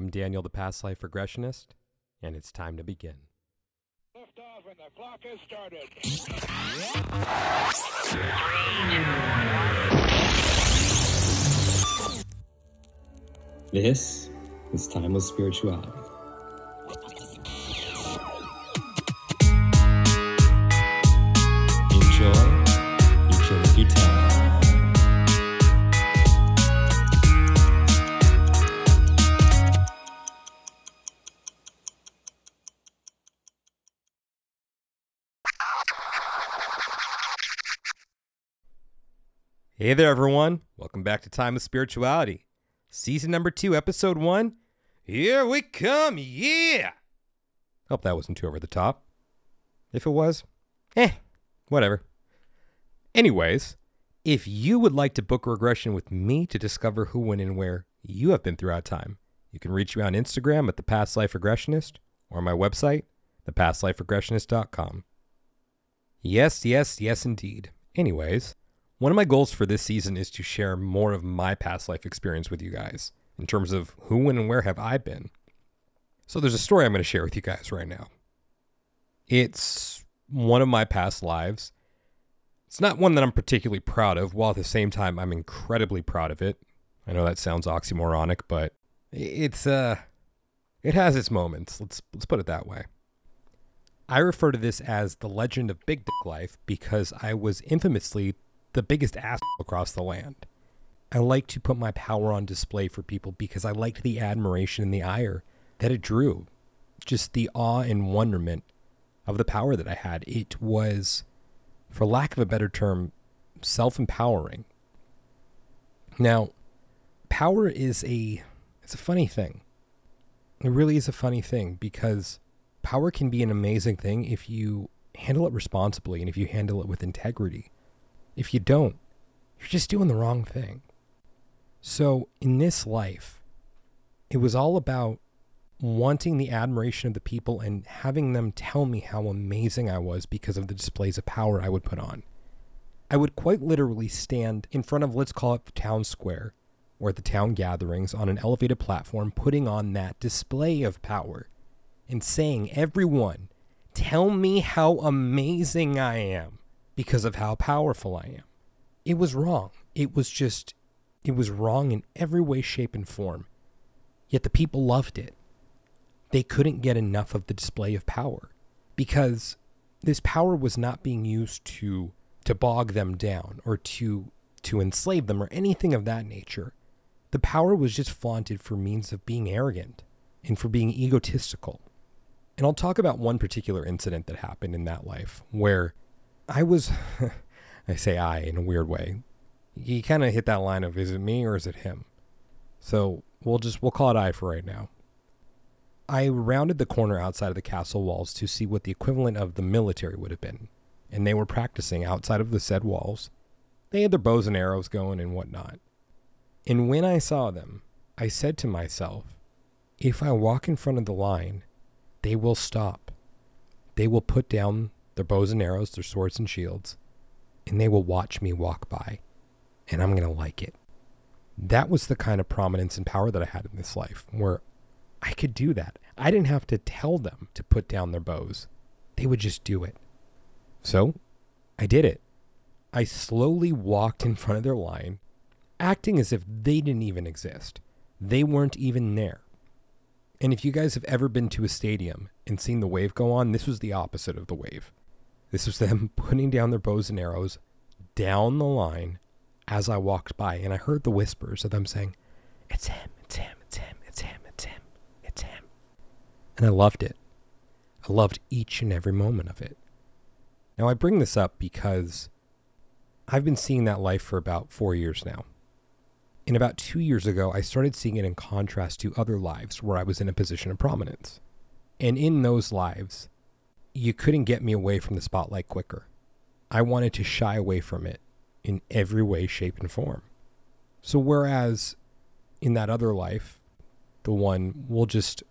I'm Daniel, the past life regressionist, and it's time to begin. Lift off and the clock has started. This is Timeless Spirituality. Hey there, everyone. Welcome back to Timeless Spirituality. Season number two, episode one. Here we come, yeah! Hope that wasn't too over the top. If it was, eh, whatever. Anyways, if you would like to book a regression with me to discover who, when, and where you have been throughout time, you can reach me on Instagram at the Past Life Regressionist or my website, thepastliferegressionist.com. Yes, yes, yes, indeed. Anyways, one of my goals for this season is to share more of my past life experience with you guys in terms of who, when, and where have I been. So there's a story I'm going to share with you guys right now. It's one of my past lives. It's not one that I'm particularly proud of, while at the same time I'm incredibly proud of it. I know that sounds oxymoronic, but it's uh it has its moments. Let's let's put it that way. I refer to this as the legend of Big Dick Life because I was infamously the biggest ass across the land. I like to put my power on display for people because I liked the admiration and the ire that it drew. Just the awe and wonderment of the power that I had. It was, for lack of a better term, self empowering. Now, power is a it's a funny thing. It really is a funny thing because power can be an amazing thing if you handle it responsibly and if you handle it with integrity. If you don't, you're just doing the wrong thing. So, in this life, it was all about wanting the admiration of the people and having them tell me how amazing I was because of the displays of power I would put on. I would quite literally stand in front of, let's call it the town square or the town gatherings on an elevated platform, putting on that display of power and saying, Everyone, tell me how amazing I am because of how powerful I am. It was wrong. It was just, it was wrong in every way, shape, and form. Yet the people loved it. They couldn't get enough of the display of power because this power was not being used to to bog them down or to to enslave them or anything of that nature. The power was just flaunted for means of being arrogant and for being egotistical. And I'll talk about one particular incident that happened in that life where I was, I say I in a weird way. He kind of hit that line of is it me or is it him? So we'll just, we'll call it I for right now. I rounded the corner outside of the castle walls to see what the equivalent of the military would have been, and they were practicing outside of the said walls. They had their bows and arrows going and whatnot. And when I saw them, I said to myself, if I walk in front of the line, they will stop. They will put down their bows and arrows, their swords and shields, and they will watch me walk by, and I'm going to like it. That was the kind of prominence and power that I had in this life, where I could do that. I didn't have to tell them to put down their bows, they would just do it. So I did it. I slowly walked in front of their line, acting as if they didn't even exist. They weren't even there. And if you guys have ever been to a stadium and seen the wave go on, this was the opposite of the wave. This was them putting down their bows and arrows down the line as I walked by, and I heard the whispers of them saying, It's him, it's him, it's him, it's him, it's him, it's him. And I loved it. I loved each and every moment of it. Now, I bring this up because I've been seeing that life for about four years now. And about two years ago, I started seeing it in contrast to other lives where I was in a position of prominence. And in those lives, you couldn't get me away from the spotlight quicker. I wanted to shy away from it in every way, shape, and form. So, whereas in that other life, the one we'll just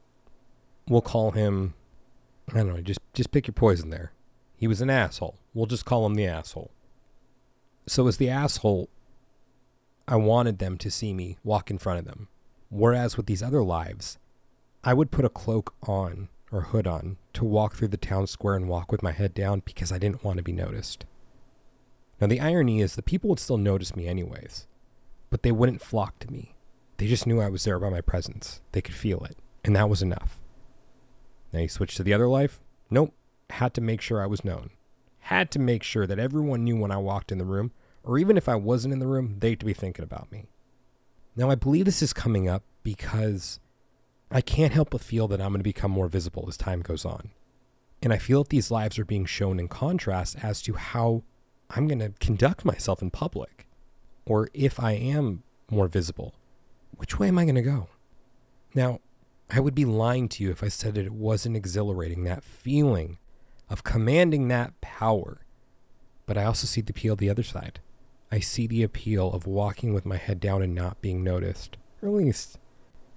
we'll call him I don't know, just just pick your poison there. He was an asshole. We'll just call him the asshole. So as the asshole, I wanted them to see me walk in front of them. Whereas with these other lives, I would put a cloak on or hood on to walk through the town square and walk with my head down because I didn't want to be noticed. Now, the irony is the people would still notice me anyways, but they wouldn't flock to me. They just knew I was there by my presence. They could feel it, and that was enough. Now, you switch to the other life? Nope. Had to make sure I was known. Had to make sure that everyone knew when I walked in the room, or even if I wasn't in the room, they'd be thinking about me. Now, I believe this is coming up because I can't help but feel that I'm going to become more visible as time goes on. And I feel that these lives are being shown in contrast as to how I'm going to conduct myself in public. Or if I am more visible, which way am I going to go? Now, I would be lying to you if I said that it wasn't exhilarating, that feeling of commanding that power. But I also see the appeal the other side. I see the appeal of walking with my head down and not being noticed, or at least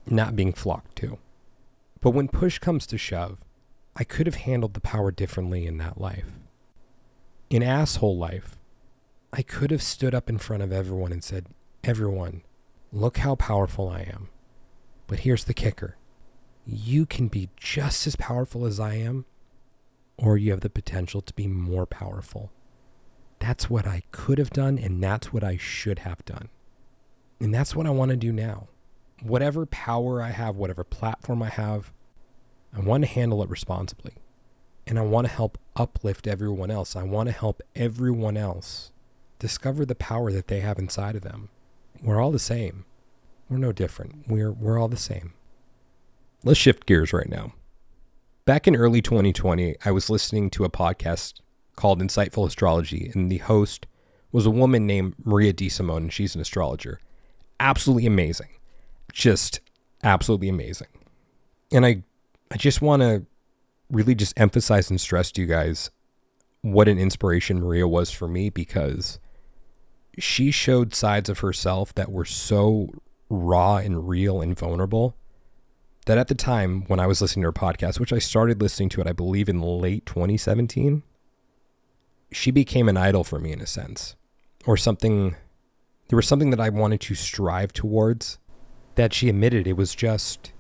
not being flocked to. But when push comes to shove, I could have handled the power differently in that life. In asshole life, I could have stood up in front of everyone and said, Everyone, look how powerful I am. But here's the kicker you can be just as powerful as I am, or you have the potential to be more powerful. That's what I could have done, and that's what I should have done. And that's what I want to do now whatever power I have, whatever platform I have, I want to handle it responsibly. And I want to help uplift everyone else. I want to help everyone else discover the power that they have inside of them. We're all the same. We're no different. We're, we're all the same. Let's shift gears right now. Back in early 2020, I was listening to a podcast called Insightful Astrology, and the host was a woman named Maria DeSimone, and she's an astrologer. Absolutely amazing just absolutely amazing. And I I just want to really just emphasize and stress to you guys what an inspiration Maria was for me because she showed sides of herself that were so raw and real and vulnerable that at the time when I was listening to her podcast, which I started listening to it, I believe in late 2017, she became an idol for me in a sense, or something. There was something that I wanted to strive towards that she admitted it was just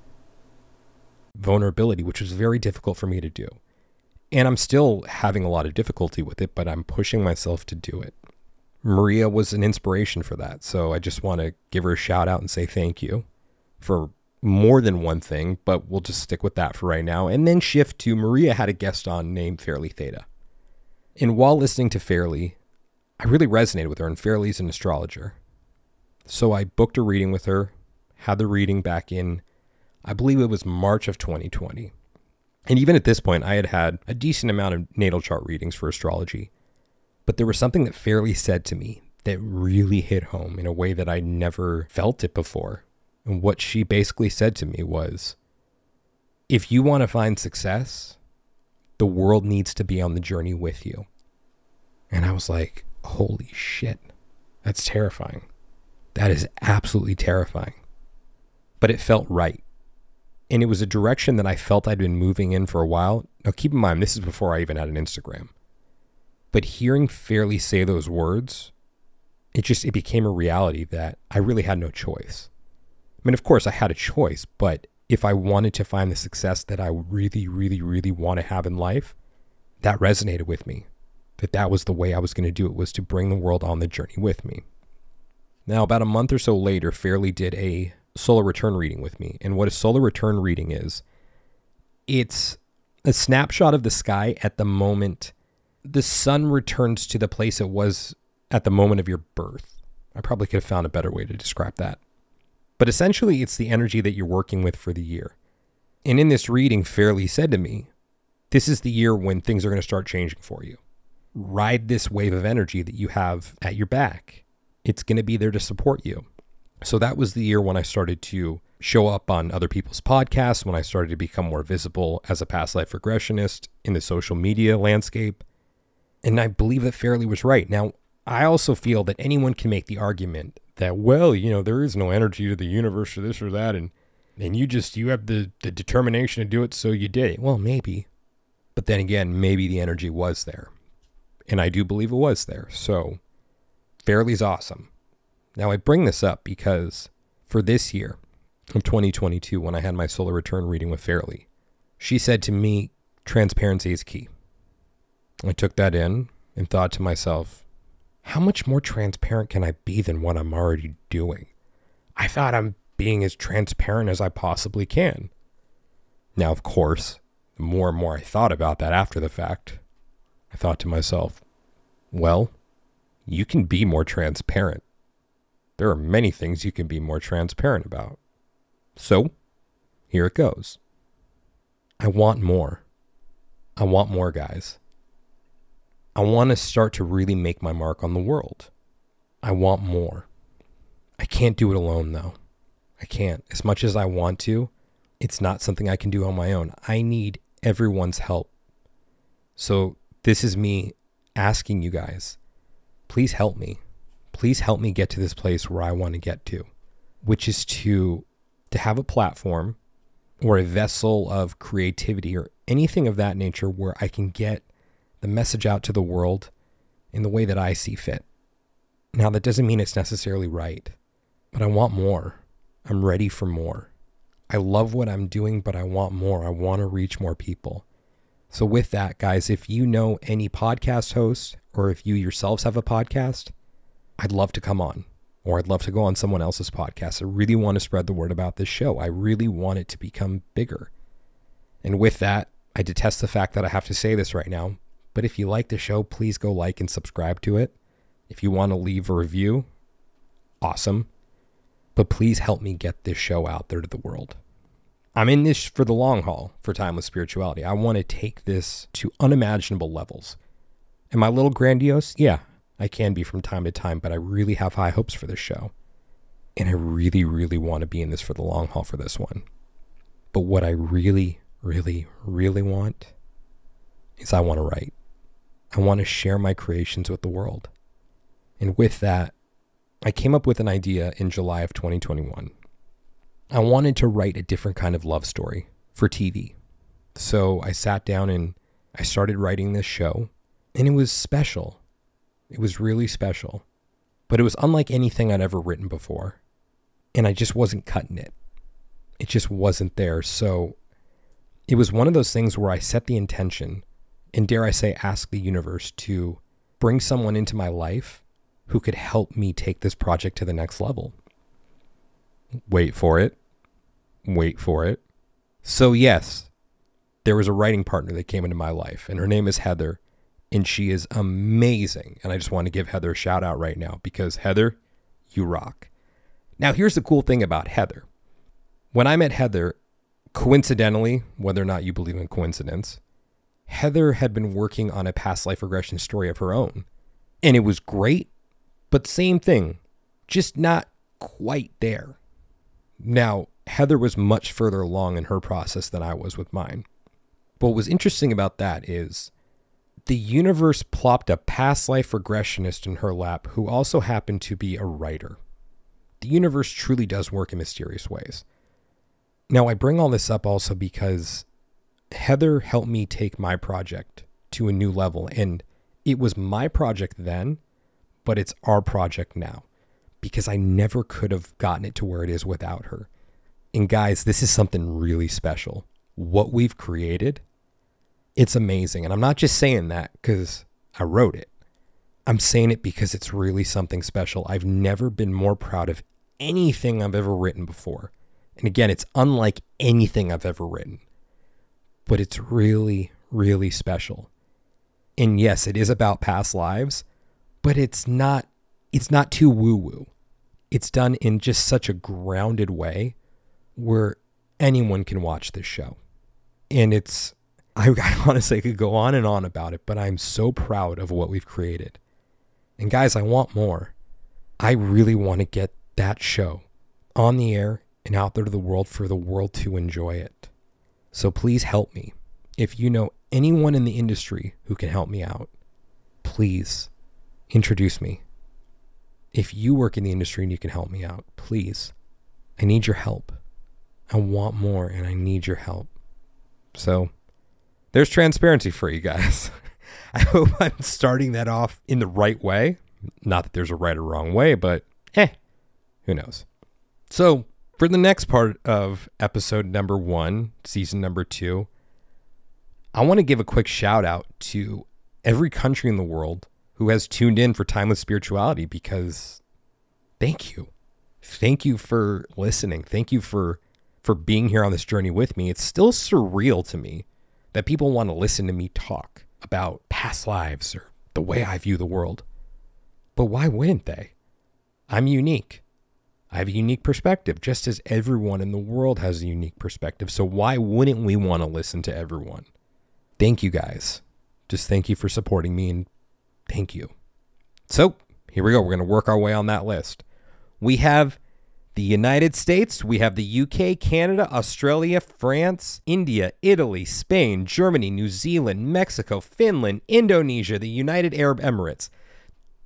vulnerability, which was very difficult for me to do. And I'm still having a lot of difficulty with it, but I'm pushing myself to do it. Maria was an inspiration for that. So I just want to give her a shout out and say thank you for more than one thing, but we'll just stick with that for right now. And then shift to Maria had a guest on named Fairly Theta. And while listening to Fairly, I really resonated with her, and Fairly's an astrologer. So I booked a reading with her had the reading back in, I believe it was March of 2020. And even at this point, I had had a decent amount of natal chart readings for astrology. But there was something that Fairly said to me that really hit home in a way that I never felt it before. And what she basically said to me was if you want to find success, the world needs to be on the journey with you. And I was like, holy shit, that's terrifying. That is absolutely terrifying but it felt right. And it was a direction that I felt I'd been moving in for a while. Now, keep in mind, this is before I even had an Instagram. But hearing Fairly say those words, it just it became a reality that I really had no choice. I mean, of course, I had a choice, but if I wanted to find the success that I really, really, really want to have in life, that resonated with me. That that was the way I was going to do it was to bring the world on the journey with me. Now, about a month or so later, Fairly did a solar return reading with me. And what a solar return reading is, it's a snapshot of the sky at the moment the sun returns to the place it was at the moment of your birth. I probably could have found a better way to describe that. But essentially, it's the energy that you're working with for the year. And in this reading, Fairly said to me, This is the year when things are going to start changing for you. Ride this wave of energy that you have at your back. It's going to be there to support you. So that was the year when I started to show up on other people's podcasts, when I started to become more visible as a past life regressionist in the social media landscape. And I believe that Fairly was right. Now, I also feel that anyone can make the argument that, well, you know, there is no energy to the universe or this or that, and and you just you have the, the determination to do it, so you did it. Well, maybe. But then again, maybe the energy was there. And I do believe it was there. So Fairly's awesome. Now, I bring this up because for this year, of 2022 when I had my solar return reading with Fairly. She said to me, transparency is key. I took that in and thought to myself, how much more transparent can I be than what I'm already doing? I thought I'm being as transparent as I possibly can. Now, of course, the more and more I thought about that after the fact, I thought to myself, well, you can be more transparent. There are many things you can be more transparent about. So, here it goes. I want more. I want more, guys. I want to start to really make my mark on the world. I want more. I can't do it alone, though. I can't. As much as I want to, it's not something I can do on my own. I need everyone's help. So, this is me asking you guys please help me. Please help me get to this place where I want to get to, which is to to have a platform or a vessel of creativity or anything of that nature where I can get the message out to the world in the way that I see fit. Now, that doesn't mean it's necessarily right, but I want more. I'm ready for more. I love what I'm doing, but I want more. I want to reach more people. So, with that, guys, if you know any podcast hosts or if you yourselves have a podcast, I'd love to come on or I'd love to go on someone else's podcast. I really want to spread the word about this show. I really want it to become bigger. And with that, I detest the fact that I have to say this right now, but if you like the show, please go like and subscribe to it. If you want to leave a review, awesome. But please help me get this show out there to the world. I'm in this for the long haul for Timeless Spirituality. I want to take this to unimaginable levels. Am I a little grandiose? Yeah, I can be from time to time, but I really have high hopes for this show. And I really, really want to be in this for the long haul for this one. But what I really, really, really want is I want to write. I want to share my creations with the world. And with that, I came up with an idea in July of 2021. I wanted to write a different kind of love story for TV. So I sat down and I started writing this show, and it was special. It was really special, but it was unlike anything I'd ever written before. And I just wasn't cutting it. It just wasn't there. So it was one of those things where I set the intention and dare I say, ask the universe to bring someone into my life who could help me take this project to the next level. Wait for it. Wait for it. So, yes, there was a writing partner that came into my life, and her name is Heather, and she is amazing. And I just want to give Heather a shout out right now because Heather, you rock. Now, here's the cool thing about Heather. When I met Heather, coincidentally, whether or not you believe in coincidence, Heather had been working on a past life regression story of her own. And it was great, but same thing, just not quite there. Now, Heather was much further along in her process than I was with mine. But what was interesting about that is the universe plopped a past life regressionist in her lap who also happened to be a writer. The universe truly does work in mysterious ways. Now, I bring all this up also because Heather helped me take my project to a new level. And it was my project then, but it's our project now because I never could have gotten it to where it is without her. And guys, this is something really special. What we've created, it's amazing. And I'm not just saying that because I wrote it. I'm saying it because it's really something special. I've never been more proud of anything I've ever written before. And again, it's unlike anything I've ever written but it's really, really special. And yes, it is about past lives, but it's not it's not too woo-woo. It's done in just such a grounded way where anyone can watch this show. And it's I, I honestly could go on and on about it, but I'm so proud of what we've created. And guys, I want more. I really want to get that show on the air and out there to the world for the world to enjoy it. So please help me. If you know anyone in the industry who can help me out, please introduce me. If you work in the industry and you can help me out, please. I need your help. I want more and I need your help. So there's transparency for you guys. I hope I'm starting that off in the right way. Not that there's a right or wrong way, but eh, who knows? So For the next part of episode number one, season number two, I want to give a quick shout out to every country in the world who has tuned in for Timeless Spirituality because thank you. Thank you for listening. Thank you for for being here on this journey with me. It's still surreal to me that people want to listen to me talk about past lives or the way I view the world. But why wouldn't they? I'm unique. I have a unique perspective, just as everyone in the world has a unique perspective. So why wouldn't we want to listen to everyone? Thank you guys. Just thank you for supporting me and thank you. So here we go. We're going to work our way on that list. We have the United States, we have the UK, Canada, Australia, France, India, Italy, Spain, Germany, New Zealand, Mexico, Finland, Indonesia, the United Arab Emirates.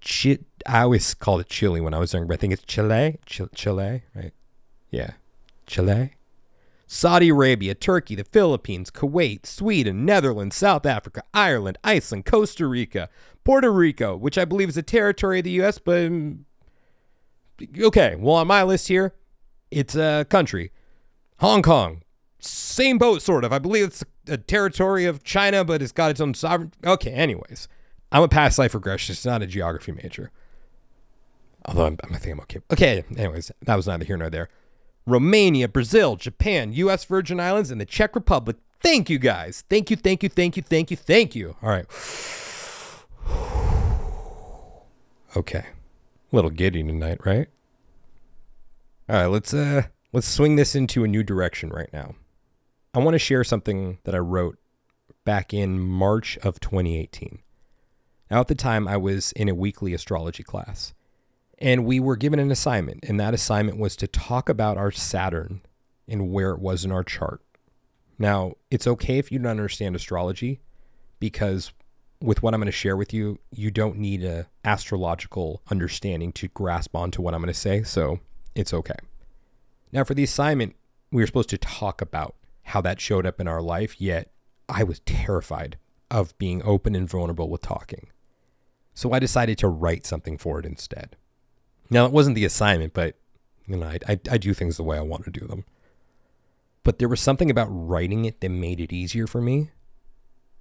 Ch- I always called it Chile when I was younger, but I think it's Chile. Ch- Chile, right? Yeah. Chile. Saudi Arabia, Turkey, the Philippines, Kuwait, Sweden, Netherlands, South Africa, Ireland, Iceland, Costa Rica, Puerto Rico, which I believe is a territory of the U.S., but um, okay, well, on my list here, it's a country. Hong Kong, same boat, sort of. I believe it's a territory of China, but it's got its own sovereign. Okay, anyways, I'm a past life regressionist, not a geography major. Although I'm, I think I'm okay. Okay, anyways, that was neither here nor there. Romania, Brazil, Japan, U.S. Virgin Islands, and the Czech Republic. Thank you guys. Thank you, thank you, thank you, thank you, thank you. All right. Okay. Little giddy tonight, right? All right, let's uh let's swing this into a new direction right now. I want to share something that I wrote back in March of 2018. Now at the time I was in a weekly astrology class and we were given an assignment and that assignment was to talk about our Saturn and where it was in our chart. Now, it's okay if you don't understand astrology because with what I'm going to share with you, you don't need a astrological understanding to grasp onto what I'm going to say, so it's okay. Now, for the assignment, we were supposed to talk about how that showed up in our life, yet I was terrified of being open and vulnerable with talking. So I decided to write something for it instead. Now, it wasn't the assignment, but you know, I, I, I do things the way I want to do them. But there was something about writing it that made it easier for me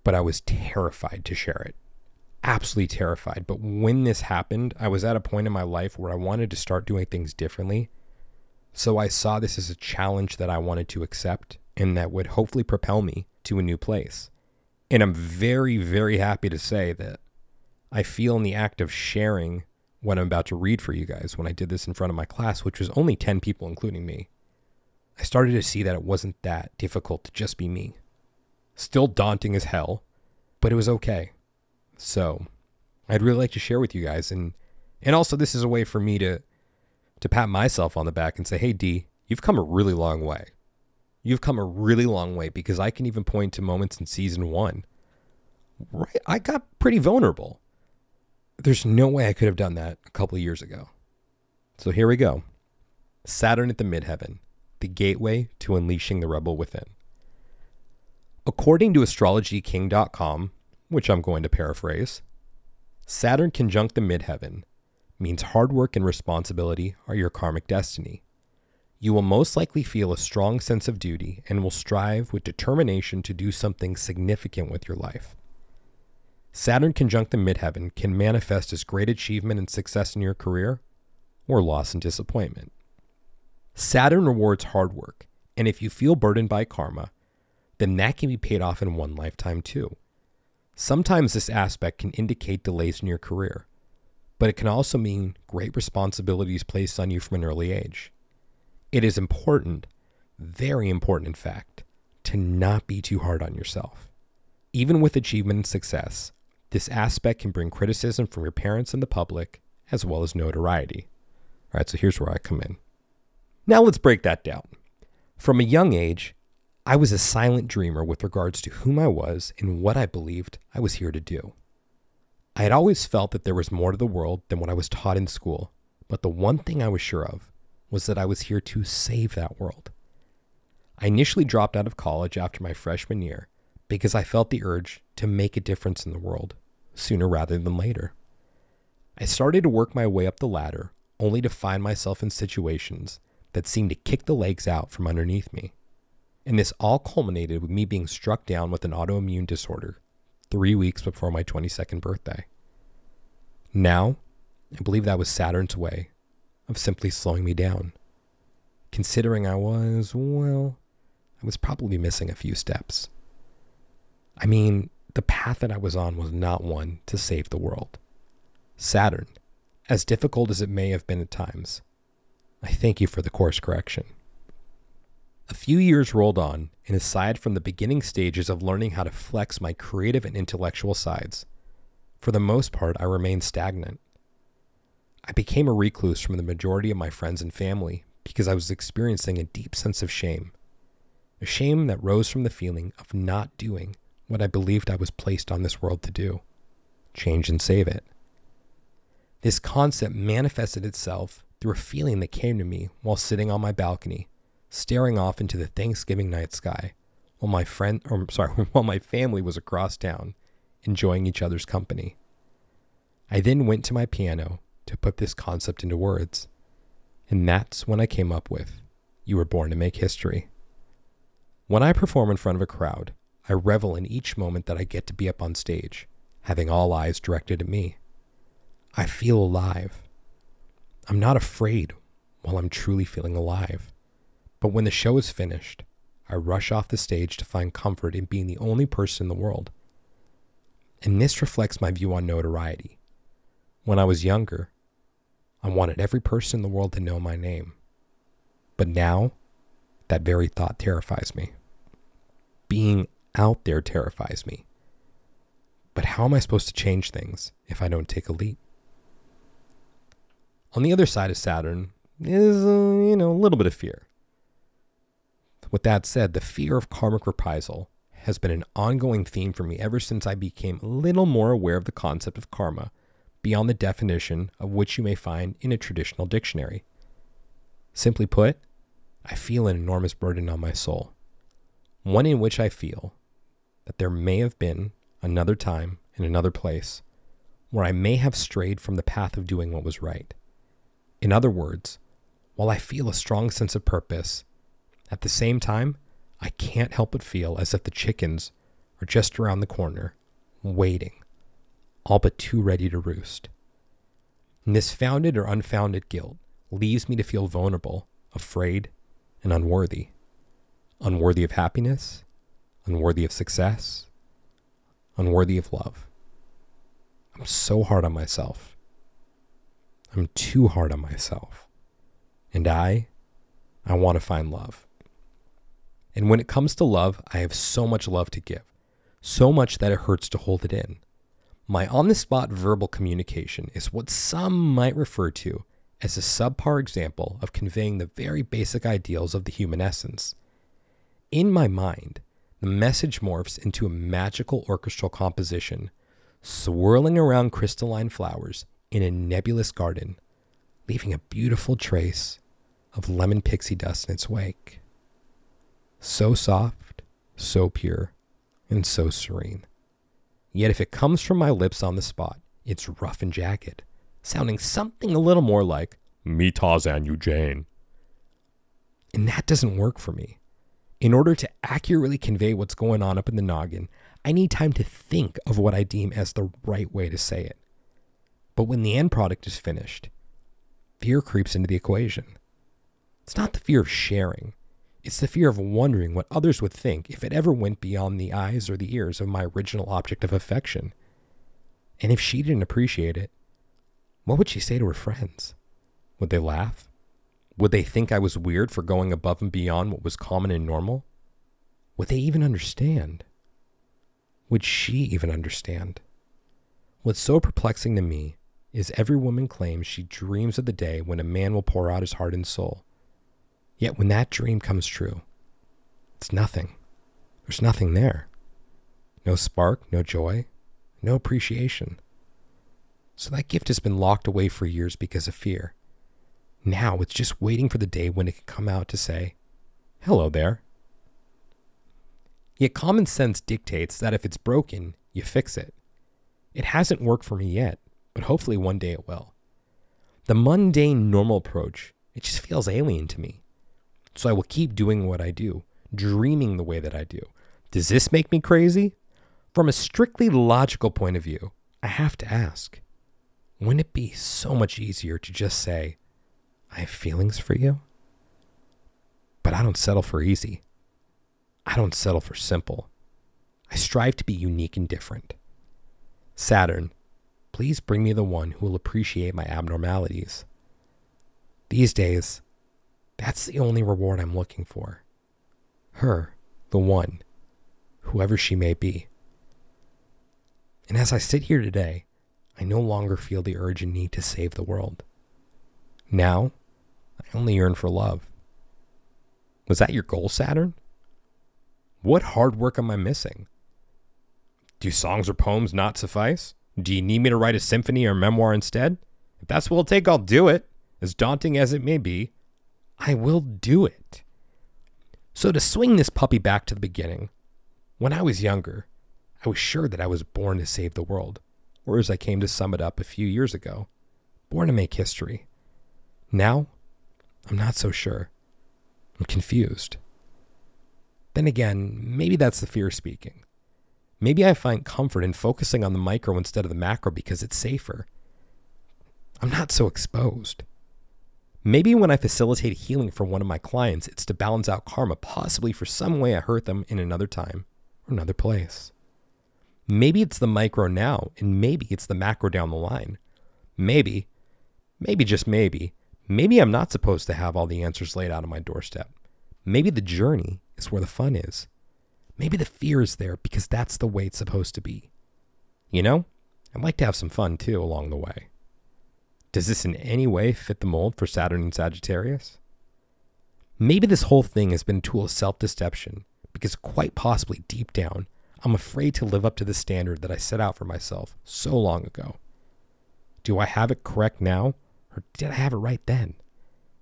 but I was terrified to share it. Absolutely terrified. But when this happened, I was at a point in my life where I wanted to start doing things differently. So I saw this as a challenge that I wanted to accept and that would hopefully propel me to a new place. And I'm very, very happy to say that I feel in the act of sharing what I'm about to read for you guys when I did this in front of my class, which was only 10 people, including me. I started to see that it wasn't that difficult to just be me still daunting as hell, but it was okay. So, I'd really like to share with you guys and and also this is a way for me to to pat myself on the back and say, "Hey D, you've come a really long way. You've come a really long way because I can even point to moments in season 1 right I got pretty vulnerable. There's no way I could have done that a couple of years ago. So here we go. Saturn at the midheaven, the gateway to unleashing the rebel within. According to astrologyking.com, which I'm going to paraphrase, Saturn conjunct the midheaven means hard work and responsibility are your karmic destiny. You will most likely feel a strong sense of duty and will strive with determination to do something significant with your life. Saturn conjunct the midheaven can manifest as great achievement and success in your career or loss and disappointment. Saturn rewards hard work, and if you feel burdened by karma, then that can be paid off in one lifetime too. Sometimes this aspect can indicate delays in your career, but it can also mean great responsibilities placed on you from an early age. It is important, very important in fact, to not be too hard on yourself. Even with achievement and success, this aspect can bring criticism from your parents and the public, as well as notoriety. All right, so here's where I come in. Now let's break that down. From a young age, I was a silent dreamer with regards to whom I was and what I believed I was here to do. I had always felt that there was more to the world than what I was taught in school, but the one thing I was sure of was that I was here to save that world. I initially dropped out of college after my freshman year because I felt the urge to make a difference in the world sooner rather than later. I started to work my way up the ladder only to find myself in situations that seemed to kick the legs out from underneath me. And this all culminated with me being struck down with an autoimmune disorder three weeks before my 22nd birthday. Now, I believe that was Saturn's way of simply slowing me down. Considering I was, well, I was probably missing a few steps. I mean, the path that I was on was not one to save the world. Saturn, as difficult as it may have been at times, I thank you for the course correction. A few years rolled on, and aside from the beginning stages of learning how to flex my creative and intellectual sides, for the most part, I remained stagnant. I became a recluse from the majority of my friends and family because I was experiencing a deep sense of shame. A shame that rose from the feeling of not doing what I believed I was placed on this world to do change and save it. This concept manifested itself through a feeling that came to me while sitting on my balcony, staring off into the Thanksgiving night sky, while my friend, or sorry, while my family was across town, enjoying each other's company. I then went to my piano to put this concept into words, and that's when I came up with You Were Born to Make History. When I perform in front of a crowd, I revel in each moment that I get to be up on stage, having all eyes directed at me. I feel alive. I'm not afraid while I'm truly feeling alive. But when the show is finished, I rush off the stage to find comfort in being the only person in the world. And this reflects my view on notoriety. When I was younger, I wanted every person in the world to know my name. But now, that very thought terrifies me. Being out there terrifies me. But how am I supposed to change things if I don't take a leap? On the other side of Saturn is, uh, you know, a little bit of fear. With that said, the fear of karmic reprisal has been an ongoing theme for me ever since I became a little more aware of the concept of karma beyond the definition of which you may find in a traditional dictionary. Simply put, I feel an enormous burden on my soul, one in which I feel that there may have been another time in another place where I may have strayed from the path of doing what was right. In other words, while I feel a strong sense of purpose, at the same time, I can't help but feel as if the chickens are just around the corner, waiting, all but too ready to roost. And this founded or unfounded guilt leaves me to feel vulnerable, afraid, and unworthy. Unworthy of happiness, unworthy of success, unworthy of love. I'm so hard on myself. I'm too hard on myself. And I, I want to find love. And when it comes to love, I have so much love to give, so much that it hurts to hold it in. My on the spot verbal communication is what some might refer to as a subpar example of conveying the very basic ideals of the human essence. In my mind, the message morphs into a magical orchestral composition, swirling around crystalline flowers in a nebulous garden, leaving a beautiful trace of lemon pixie dust in its wake. So soft, so pure, and so serene. Yet if it comes from my lips on the spot, it's rough and jagged, sounding something a little more like me Tarzan you Jane. And that doesn't work for me. In order to accurately convey what's going on up in the noggin, I need time to think of what I deem as the right way to say it. But when the end product is finished, fear creeps into the equation. It's not the fear of sharing, it's the fear of wondering what others would think if it ever went beyond the eyes or the ears of my original object of affection. And if she didn't appreciate it, what would she say to her friends? Would they laugh? Would they think I was weird for going above and beyond what was common and normal? Would they even understand? Would she even understand? What's so perplexing to me is every woman claims she dreams of the day when a man will pour out his heart and soul. Yet when that dream comes true, it's nothing. There's nothing there. No spark, no joy, no appreciation. So that gift has been locked away for years because of fear. Now it's just waiting for the day when it can come out to say, Hello there. Yet common sense dictates that if it's broken, you fix it. It hasn't worked for me yet, but hopefully one day it will. The mundane, normal approach, it just feels alien to me. So I will keep doing what I do, dreaming the way that I do. Does this make me crazy? From a strictly logical point of view, I have to ask wouldn't it be so much easier to just say, I have feelings for you? But I don't settle for easy. I don't settle for simple. I strive to be unique and different. Saturn, please bring me the one who will appreciate my abnormalities. These days, that's the only reward I'm looking for. Her, the one, whoever she may be. And as I sit here today, I no longer feel the urge and need to save the world. Now, I only yearn for love. Was that your goal, Saturn? What hard work am I missing? Do songs or poems not suffice? Do you need me to write a symphony or memoir instead? If that's what it'll take, I'll do it. As daunting as it may be, I will do it. So, to swing this puppy back to the beginning, when I was younger, I was sure that I was born to save the world, or as I came to sum it up a few years ago, born to make history. Now, I'm not so sure. I'm confused. Then again, maybe that's the fear speaking. Maybe I find comfort in focusing on the micro instead of the macro because it's safer. I'm not so exposed. Maybe when I facilitate healing for one of my clients, it's to balance out karma, possibly for some way I hurt them in another time or another place. Maybe it's the micro now, and maybe it's the macro down the line. Maybe, maybe just maybe, maybe I'm not supposed to have all the answers laid out on my doorstep. Maybe the journey is where the fun is. Maybe the fear is there because that's the way it's supposed to be. You know, I'd like to have some fun too along the way. Does this in any way fit the mold for Saturn and Sagittarius? Maybe this whole thing has been a tool of self deception because, quite possibly, deep down, I'm afraid to live up to the standard that I set out for myself so long ago. Do I have it correct now, or did I have it right then?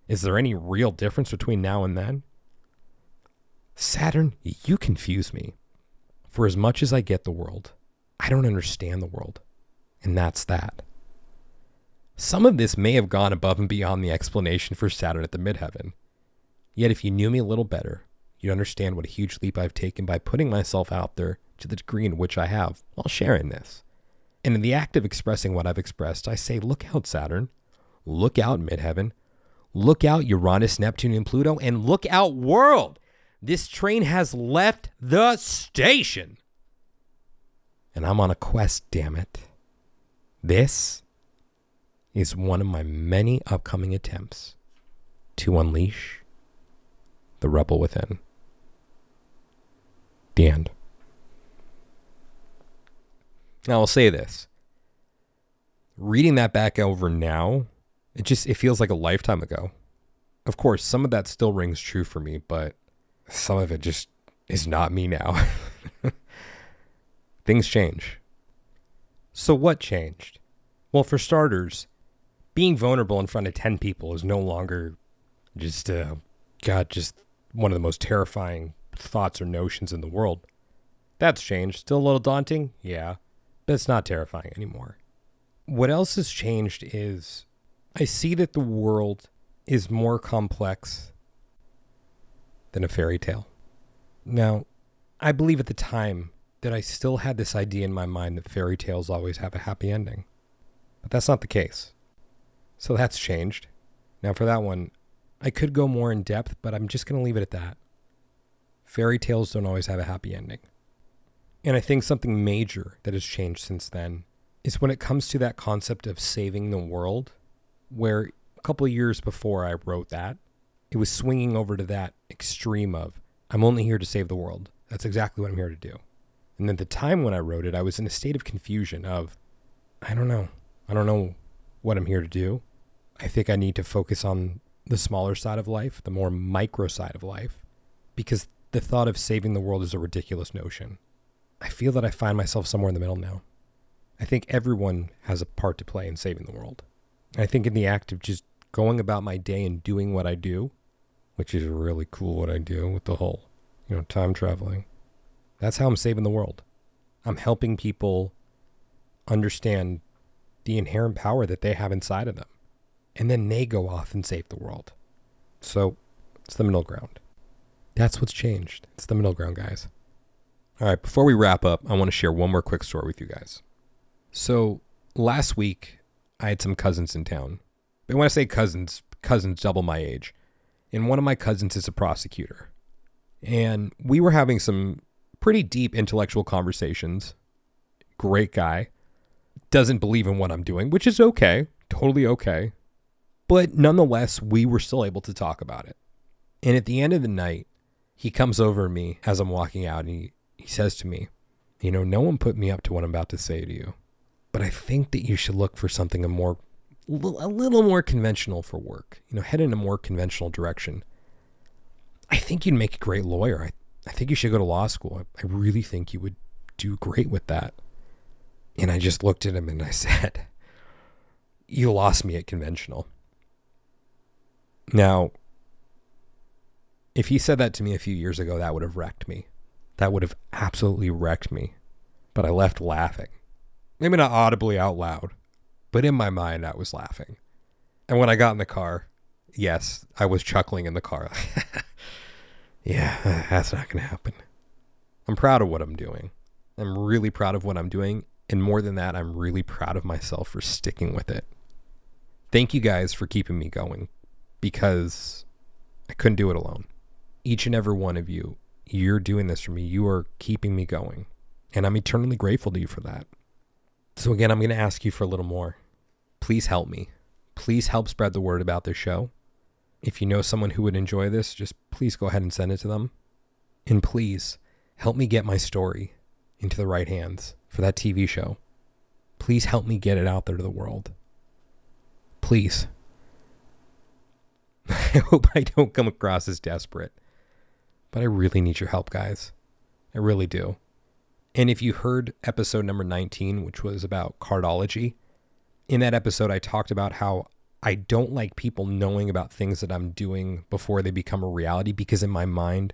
Is there any real difference between now and then? Saturn, you confuse me. For as much as I get the world, I don't understand the world. And that's that. Some of this may have gone above and beyond the explanation for Saturn at the midheaven. Yet, if you knew me a little better, you'd understand what a huge leap I've taken by putting myself out there to the degree in which I have while sharing this. And in the act of expressing what I've expressed, I say, look out, Saturn. Look out, midheaven. Look out, Uranus, Neptune, and Pluto. And look out, world. This train has left the station. And I'm on a quest, damn it. This is one of my many upcoming attempts to unleash the rebel within. The end. Now I'll say this. Reading that back over now, it just it feels like a lifetime ago. Of course, some of that still rings true for me, but some of it just is not me now. Things change. So what changed? Well, for starters, being vulnerable in front of 10 people is no longer just uh god just one of the most terrifying thoughts or notions in the world. That's changed. Still a little daunting? Yeah but it's not terrifying anymore. What else has changed is I see that the world is more complex than a fairy tale. Now, I believe at the time that I still had this idea in my mind that fairy tales always have a happy ending. But that's not the case. So that's changed. Now, for that one, I could go more in depth, but I'm just going to leave it at that. Fairy tales don't always have a happy ending. And I think something major that has changed since then is when it comes to that concept of saving the world, where a couple of years before I wrote that, it was swinging over to that extreme of, I'm only here to save the world. That's exactly what I'm here to do. And at the time when I wrote it, I was in a state of confusion of, I don't know. I don't know what I'm here to do. I think I need to focus on the smaller side of life, the more micro side of life, because the thought of saving the world is a ridiculous notion. I feel that I find myself somewhere in the middle now. I think everyone has a part to play in saving the world. I think in the act of just going about my day and doing what I do, which is really cool what I do with the whole, you know, time traveling. That's how I'm saving the world. I'm helping people understand the inherent power that they have inside of them. And then they go off and save the world. So, It's the middle ground. That's what's changed. It's the middle ground, guys. All right, before we wrap up, I want to share one more quick story with you guys. So, last week, I had some cousins in town. And when I say cousins, cousins double my age. And one of my cousins is a prosecutor. And we were having some pretty deep intellectual conversations. Great guy. Doesn't believe in what I'm doing, which is okay. Totally okay. But nonetheless, we were still able to talk about it. And at the end of the night, he comes over me as I'm walking out and he, he says to me, You know, no one put me up to what I'm about to say to you, but I think that you should look for something a more, a little more conventional for work. You know, head in a more conventional direction. I think you'd make a great lawyer. I, I think you should go to law school. I, I really think you would do great with that. And I just looked at him and I said, You lost me at conventional. Now, if he said that to me a few years ago, that would have wrecked me. That would have absolutely wrecked me. But I left laughing. Maybe not audibly out loud, but in my mind, I was laughing. And when I got in the car, yes, I was chuckling in the car. yeah, that's not going to happen. I'm proud of what I'm doing. I'm really proud of what I'm doing. And more than that, I'm really proud of myself for sticking with it. Thank you guys for keeping me going because I couldn't do it alone each and every one of you, you're doing this for me. You are keeping me going. And I'm eternally grateful to you for that. So, again, I'm going to ask you for a little more. Please help me. Please help spread the word about this show. If you know someone who would enjoy this, just please go ahead and send it to them. And please help me get my story into the right hands for that TV show. Please help me get it out there to the world. Please. I hope I don't come across as desperate. But I really need your help, guys. I really do. And if you heard episode number 19, which was about cardology, in that episode, I talked about how I don't like people knowing about things that I'm doing before they become a reality because, in my mind,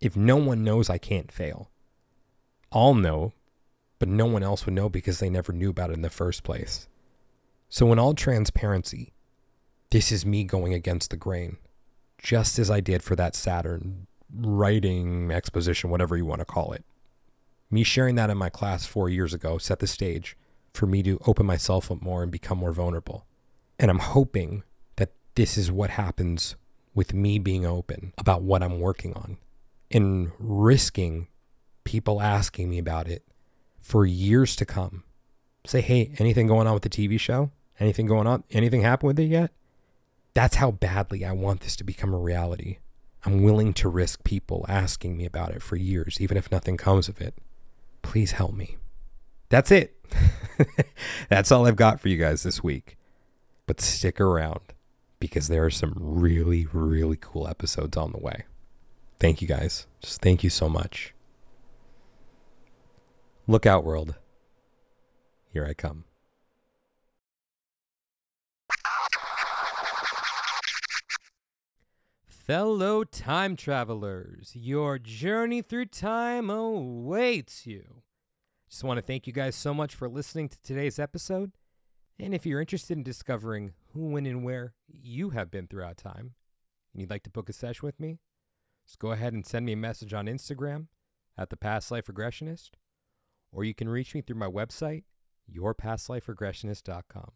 if no one knows, I can't fail. I'll know, but no one else would know because they never knew about it in the first place. So, in all transparency, this is me going against the grain, just as I did for that Saturn writing exposition, whatever you want to call it. Me sharing that in my class four years ago set the stage for me to open myself up more and become more vulnerable. And I'm hoping that this is what happens with me being open about what I'm working on and risking people asking me about it for years to come. Say, hey, anything going on with the TV show? Anything going on? Anything happened with it yet? That's how badly I want this to become a reality. I'm willing to risk people asking me about it for years, even if nothing comes of it. Please help me. That's it. That's all I've got for you guys this week. But stick around because there are some really, really cool episodes on the way. Thank you guys. Just thank you so much. Look out, world. Here I come. Fellow time travelers, your journey through time awaits you. Just want to thank you guys so much for listening to today's episode. And if you're interested in discovering who, when, and where you have been throughout time, and you'd like to book a session with me, just go ahead and send me a message on Instagram at the Past Life Regressionist, or you can reach me through my website, yourpastliferegressionist.com.